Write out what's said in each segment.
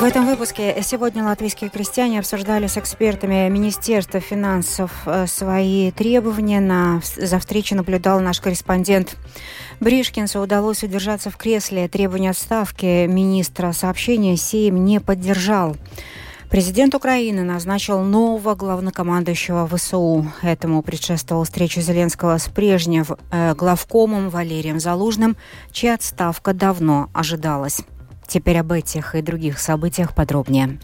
В этом выпуске сегодня латвийские крестьяне обсуждали с экспертами Министерства финансов э, свои требования. На, за встречей наблюдал наш корреспондент. Бришкинсу удалось удержаться в кресле. Требования отставки министра сообщения Сейм не поддержал. Президент Украины назначил нового главнокомандующего ВСУ. Этому предшествовала встреча Зеленского с прежним э, главкомом Валерием Залужным, чья отставка давно ожидалась. Теперь об этих и других событиях подробнее.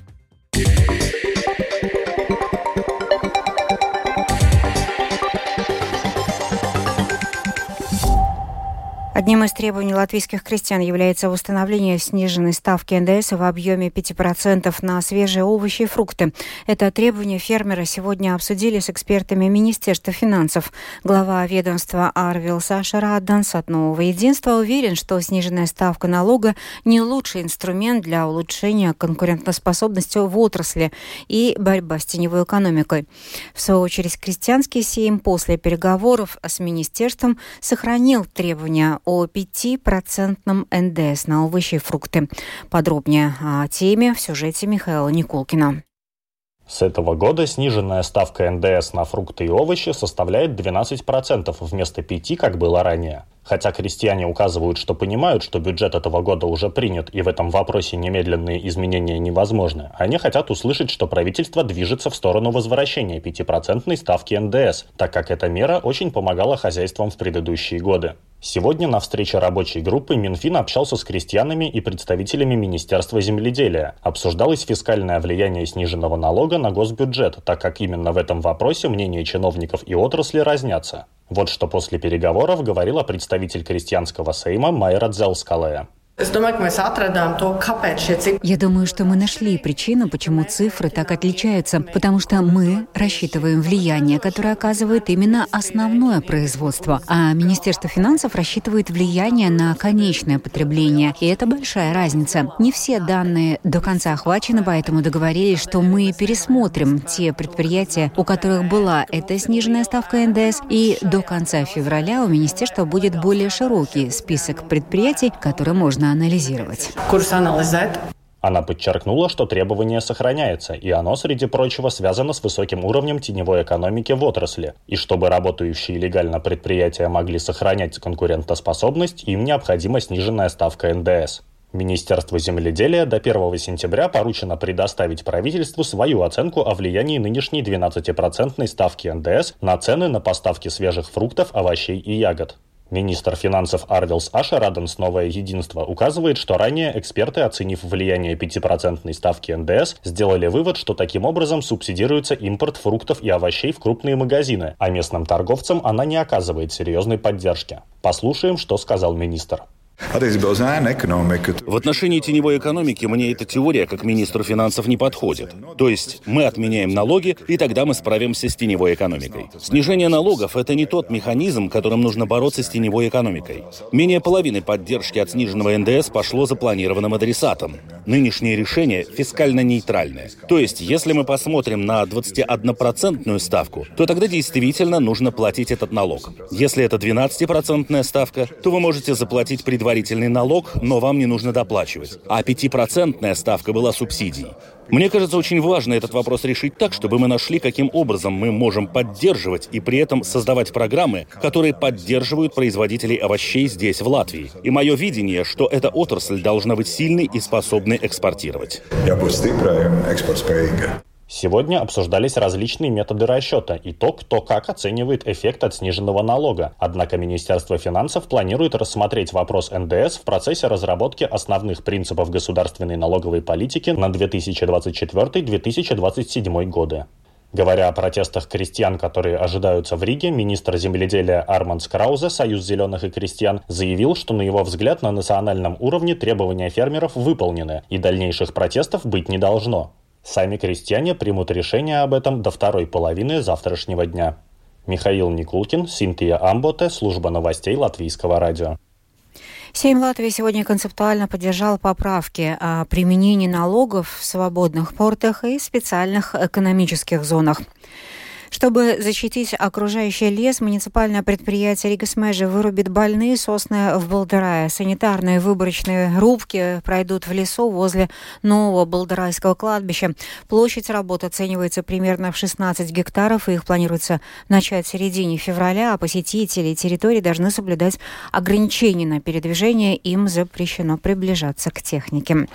Одним из требований латвийских крестьян является восстановление сниженной ставки НДС в объеме 5% на свежие овощи и фрукты. Это требование фермера сегодня обсудили с экспертами Министерства финансов. Глава ведомства Арвил Саша Радданс от Нового Единства уверен, что сниженная ставка налога не лучший инструмент для улучшения конкурентоспособности в отрасли и борьба с теневой экономикой. В свою очередь, крестьянский сейм после переговоров с министерством сохранил требования о 5% НДС на овощи и фрукты. Подробнее о теме в сюжете Михаила Никулкина. С этого года сниженная ставка НДС на фрукты и овощи составляет 12% вместо 5%, как было ранее. Хотя крестьяне указывают, что понимают, что бюджет этого года уже принят и в этом вопросе немедленные изменения невозможны, они хотят услышать, что правительство движется в сторону возвращения 5% ставки НДС, так как эта мера очень помогала хозяйствам в предыдущие годы. Сегодня на встрече рабочей группы Минфин общался с крестьянами и представителями Министерства земледелия. Обсуждалось фискальное влияние сниженного налога на госбюджет, так как именно в этом вопросе мнения чиновников и отрасли разнятся. Вот что после переговоров говорила представитель крестьянского сейма Майра Дзелскалая. Я думаю, что мы нашли причину, почему цифры так отличаются, потому что мы рассчитываем влияние, которое оказывает именно основное производство, а Министерство финансов рассчитывает влияние на конечное потребление, и это большая разница. Не все данные до конца охвачены, поэтому договорились, что мы пересмотрим те предприятия, у которых была эта сниженная ставка НДС, и до конца февраля у Министерства будет более широкий список предприятий, которые можно нужно анализировать. Курс анализēt. Она подчеркнула, что требование сохраняется, и оно, среди прочего, связано с высоким уровнем теневой экономики в отрасли. И чтобы работающие легально предприятия могли сохранять конкурентоспособность, им необходима сниженная ставка НДС. Министерству земледелия до 1 сентября поручено предоставить правительству свою оценку о влиянии нынешней 12% ставки НДС на цены на поставки свежих фруктов, овощей и ягод. Министр финансов Арвилс Ашараденс «Новое единство» указывает, что ранее эксперты, оценив влияние 5% ставки НДС, сделали вывод, что таким образом субсидируется импорт фруктов и овощей в крупные магазины, а местным торговцам она не оказывает серьезной поддержки. Послушаем, что сказал министр. В отношении теневой экономики мне эта теория как министру финансов не подходит. То есть мы отменяем налоги, и тогда мы справимся с теневой экономикой. Снижение налогов — это не тот механизм, которым нужно бороться с теневой экономикой. Менее половины поддержки от сниженного НДС пошло запланированным адресатам. Нынешнее решение фискально нейтральное. То есть, если мы посмотрим на 21% ставку, то тогда действительно нужно платить этот налог. Если это 12% ставка, то вы можете заплатить предварительно предварительный налог, но вам не нужно доплачивать. А 5% ставка была субсидией. Мне кажется, очень важно этот вопрос решить так, чтобы мы нашли, каким образом мы можем поддерживать и при этом создавать программы, которые поддерживают производителей овощей здесь, в Латвии. И мое видение, что эта отрасль должна быть сильной и способной экспортировать. Сегодня обсуждались различные методы расчета и то, кто как оценивает эффект от сниженного налога. Однако Министерство финансов планирует рассмотреть вопрос НДС в процессе разработки основных принципов государственной налоговой политики на 2024-2027 годы. Говоря о протестах крестьян, которые ожидаются в Риге, министр земледелия Арман Скраузе, Союз зеленых и крестьян, заявил, что на его взгляд на национальном уровне требования фермеров выполнены и дальнейших протестов быть не должно. Сами крестьяне примут решение об этом до второй половины завтрашнего дня. Михаил Никулкин, Синтия Амботе, служба новостей Латвийского радио. Сейм Латвии сегодня концептуально поддержал поправки о применении налогов в свободных портах и специальных экономических зонах. Чтобы защитить окружающий лес, муниципальное предприятие Ригасмежи вырубит больные сосны в Балдерае. Санитарные выборочные рубки пройдут в лесу возле нового Балдерайского кладбища. Площадь работ оценивается примерно в 16 гектаров, и их планируется начать в середине февраля, а посетители территории должны соблюдать ограничения на передвижение. Им запрещено приближаться к технике.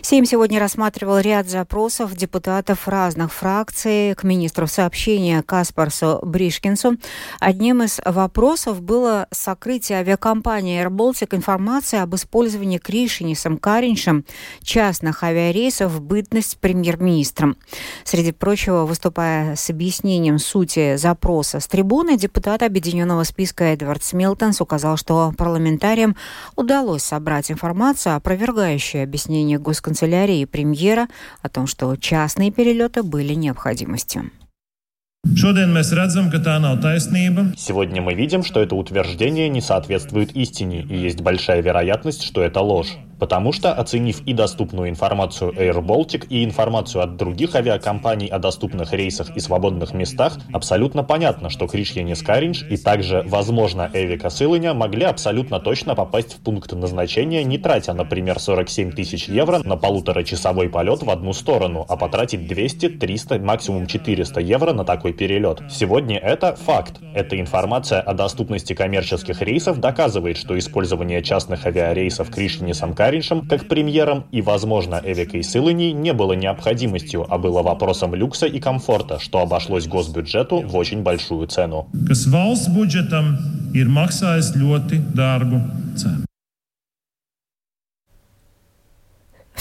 Сейм сегодня рассматривал ряд запросов депутатов разных фракций к министру сообщения Каспарсу Бришкинсу. Одним из вопросов было сокрытие авиакомпании AirBaltic информации об использовании Кришинисом Кариншем частных авиарейсов в бытность премьер-министром. Среди прочего, выступая с объяснением сути запроса с трибуны, депутат объединенного списка Эдвард Смилтонс указал, что парламентариям удалось собрать информацию, опровергающую объяснение мнение госканцелярии и премьера о том, что частные перелеты были необходимостью. Сегодня мы видим, что это утверждение не соответствует истине, и есть большая вероятность, что это ложь. Потому что, оценив и доступную информацию Air Baltic, и информацию от других авиакомпаний о доступных рейсах и свободных местах, абсолютно понятно, что Кришьяне Скаринж и также, возможно, Эвика Сылыня могли абсолютно точно попасть в пункт назначения, не тратя, например, 47 тысяч евро на полуторачасовой полет в одну сторону, а потратить 200, 300, максимум 400 евро на такой перелет. Сегодня это факт. Эта информация о доступности коммерческих рейсов доказывает, что использование частных авиарейсов Кришьяне Самкари Кариншем как премьером и, возможно, Эвикой Сылыни не было необходимостью, а было вопросом люкса и комфорта, что обошлось госбюджету в очень большую цену.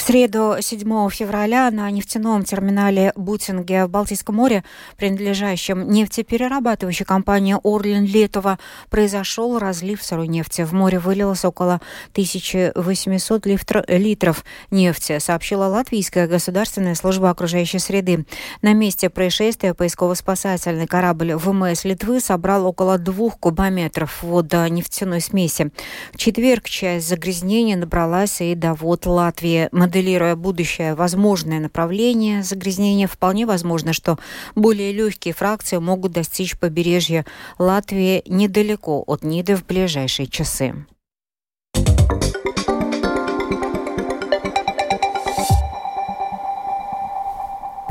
В среду 7 февраля на нефтяном терминале Бутинге в Балтийском море, принадлежащем нефтеперерабатывающей компании «Орлен Летова», произошел разлив сырой нефти. В море вылилось около 1800 литров нефти, сообщила Латвийская государственная служба окружающей среды. На месте происшествия поисково-спасательный корабль ВМС Литвы собрал около двух кубометров водонефтяной смеси. В четверг часть загрязнения набралась и до вод Латвии моделируя будущее возможное направление загрязнения, вполне возможно, что более легкие фракции могут достичь побережья Латвии недалеко от Ниды в ближайшие часы.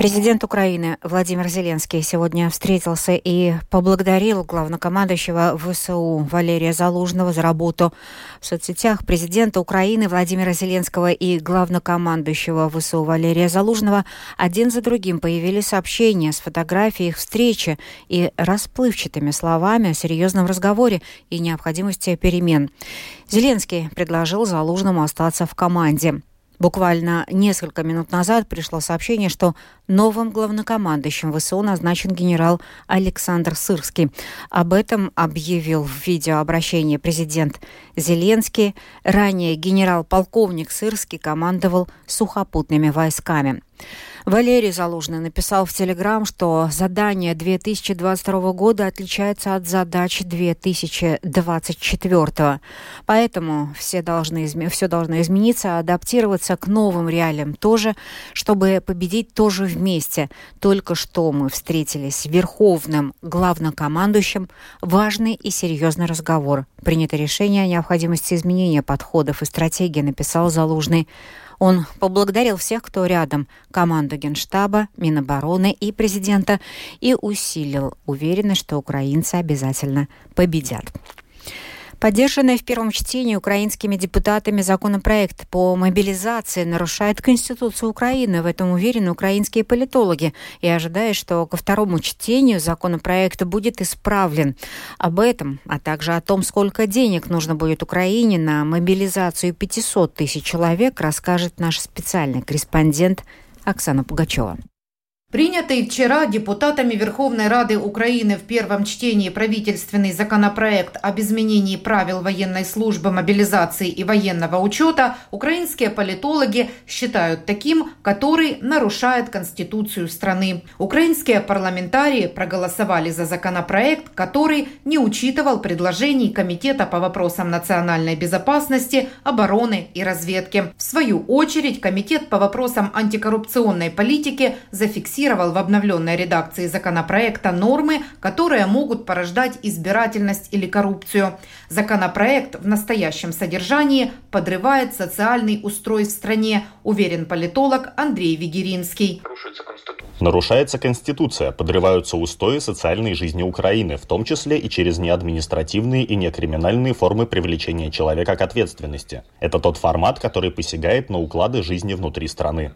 Президент Украины Владимир Зеленский сегодня встретился и поблагодарил главнокомандующего ВСУ Валерия Залужного за работу. В соцсетях президента Украины Владимира Зеленского и главнокомандующего ВСУ Валерия Залужного один за другим появились сообщения с фотографией их встречи и расплывчатыми словами о серьезном разговоре и необходимости перемен. Зеленский предложил Залужному остаться в команде. Буквально несколько минут назад пришло сообщение, что новым главнокомандующим ВСУ назначен генерал Александр Сырский. Об этом объявил в видеообращении президент Зеленский. Ранее генерал-полковник Сырский командовал сухопутными войсками. Валерий Залужный написал в Телеграм, что задание 2022 года отличается от задач 2024. Поэтому все, должны, все должно измениться, адаптироваться к новым реалиям тоже, чтобы победить тоже вместе. Только что мы встретились с верховным главнокомандующим. Важный и серьезный разговор. Принято решение о необходимости изменения подходов и стратегии, написал Залужный. Он поблагодарил всех, кто рядом, команду Генштаба, Минобороны и президента, и усилил уверенность, что украинцы обязательно победят. Поддержанный в первом чтении украинскими депутатами законопроект по мобилизации нарушает Конституцию Украины. В этом уверены украинские политологи и ожидая, что ко второму чтению законопроект будет исправлен. Об этом, а также о том, сколько денег нужно будет Украине на мобилизацию 500 тысяч человек, расскажет наш специальный корреспондент Оксана Пугачева. Принятый вчера депутатами Верховной Рады Украины в первом чтении правительственный законопроект об изменении правил военной службы, мобилизации и военного учета украинские политологи считают таким, который нарушает Конституцию страны. Украинские парламентарии проголосовали за законопроект, который не учитывал предложений Комитета по вопросам национальной безопасности, обороны и разведки. В свою очередь, Комитет по вопросам антикоррупционной политики зафиксировал зафиксировал в обновленной редакции законопроекта нормы, которые могут порождать избирательность или коррупцию. Законопроект в настоящем содержании подрывает социальный устрой в стране, уверен политолог Андрей Вигеринский. Нарушается Конституция, подрываются устои социальной жизни Украины, в том числе и через неадминистративные и некриминальные формы привлечения человека к ответственности. Это тот формат, который посягает на уклады жизни внутри страны.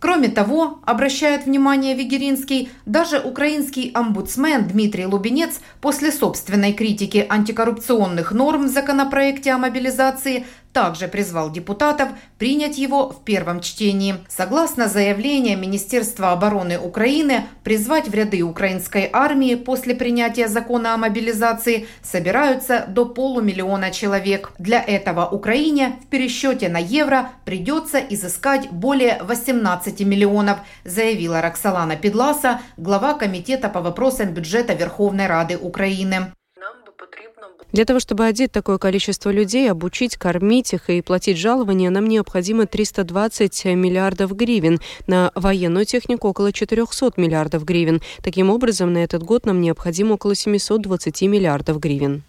Кроме того, обращает внимание Вигеринский, даже украинский омбудсмен Дмитрий Лубенец после собственной критики антикоррупционных норм в законопроекте о мобилизации также призвал депутатов принять его в первом чтении. Согласно заявлению Министерства обороны Украины, призвать в ряды украинской армии после принятия закона о мобилизации собираются до полумиллиона человек. Для этого Украине в пересчете на евро придется изыскать более 18 миллионов, заявила Роксолана Педласа, глава Комитета по вопросам бюджета Верховной Рады Украины. Для того, чтобы одеть такое количество людей, обучить, кормить их и платить жалования, нам необходимо 320 миллиардов гривен. На военную технику около 400 миллиардов гривен. Таким образом, на этот год нам необходимо около 720 миллиардов гривен.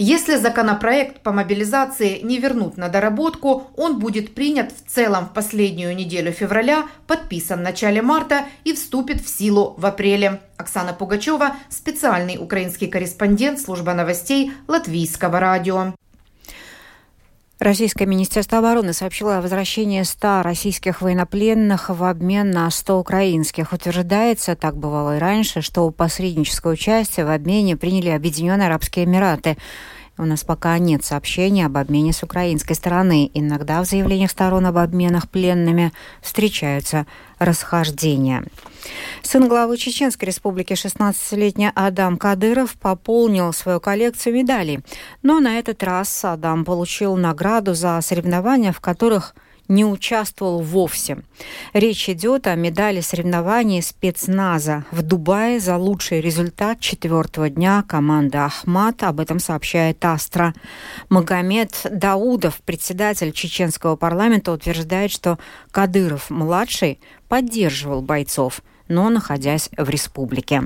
Если законопроект по мобилизации не вернут на доработку, он будет принят в целом в последнюю неделю февраля, подписан в начале марта и вступит в силу в апреле. Оксана Пугачева, специальный украинский корреспондент службы новостей Латвийского радио. Российское Министерство обороны сообщило о возвращении 100 российских военнопленных в обмен на 100 украинских. Утверждается, так бывало и раньше, что посредническое участие в обмене приняли Объединенные Арабские Эмираты. У нас пока нет сообщений об обмене с украинской стороны. Иногда в заявлениях сторон об обменах пленными встречаются расхождения. Сын главы Чеченской республики, 16-летний Адам Кадыров, пополнил свою коллекцию медалей. Но на этот раз Адам получил награду за соревнования, в которых – не участвовал вовсе. Речь идет о медали соревнований спецназа в Дубае за лучший результат четвертого дня команды «Ахмат». Об этом сообщает «Астра». Магомед Даудов, председатель чеченского парламента, утверждает, что Кадыров-младший поддерживал бойцов, но находясь в республике.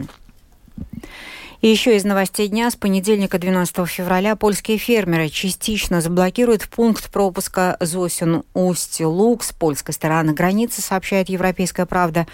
И еще из новостей дня с понедельника 12 февраля польские фермеры частично заблокируют пункт пропуска Зосин-Усть-Лук с польской стороны границы, сообщает Европейская правда.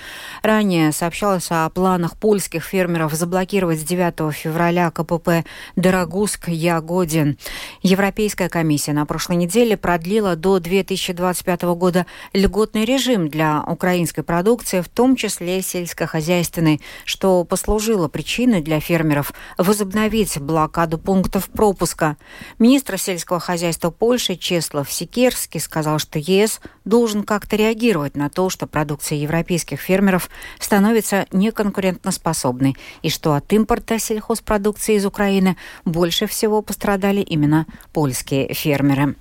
Ранее сообщалось о планах польских фермеров заблокировать с 9 февраля КПП Дорогуск-Ягодин. Европейская комиссия на прошлой неделе продлила до 2025 года льготный режим для украинской продукции, в том числе сельскохозяйственной, что послужило причиной для фермеров фермеров возобновить блокаду пунктов пропуска. Министр сельского хозяйства Польши Чеслав Сикерский сказал, что ЕС должен как-то реагировать на то, что продукция европейских фермеров становится неконкурентоспособной и что от импорта сельхозпродукции из Украины больше всего пострадали именно польские фермеры.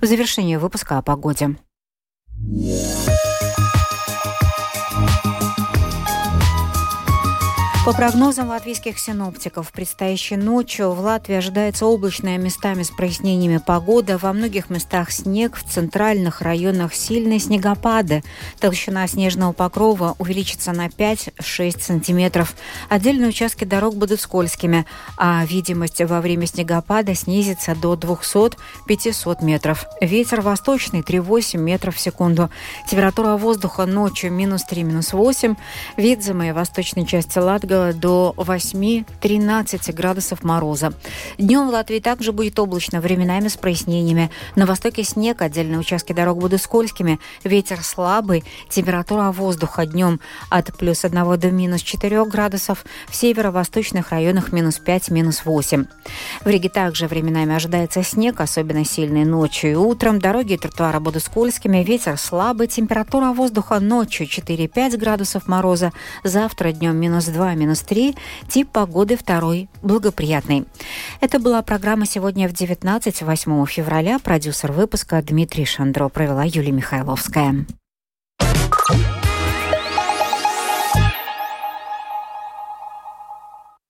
В завершение выпуска о погоде. По прогнозам латвийских синоптиков, предстоящей ночью в Латвии ожидается облачная местами с прояснениями погода. Во многих местах снег, в центральных районах сильные снегопады. Толщина снежного покрова увеличится на 5-6 сантиметров. Отдельные участки дорог будут скользкими, а видимость во время снегопада снизится до 200-500 метров. Ветер восточный 3-8 метров в секунду. Температура воздуха ночью минус 3, минус 8. Видзимые восточной части Латвии до 8-13 градусов мороза. Днем в Латвии также будет облачно, временами с прояснениями. На востоке снег, отдельные участки дорог будут скользкими, ветер слабый, температура воздуха днем от плюс 1 до минус 4 градусов, в северо-восточных районах минус 5, минус 8. В Риге также временами ожидается снег, особенно сильный ночью и утром. Дороги и тротуары будут скользкими, ветер слабый, температура воздуха ночью 4-5 градусов мороза, завтра днем минус 2, минус 3, тип погоды второй благоприятный. Это была программа сегодня в 19, 8 февраля. Продюсер выпуска Дмитрий Шандро провела Юлия Михайловская.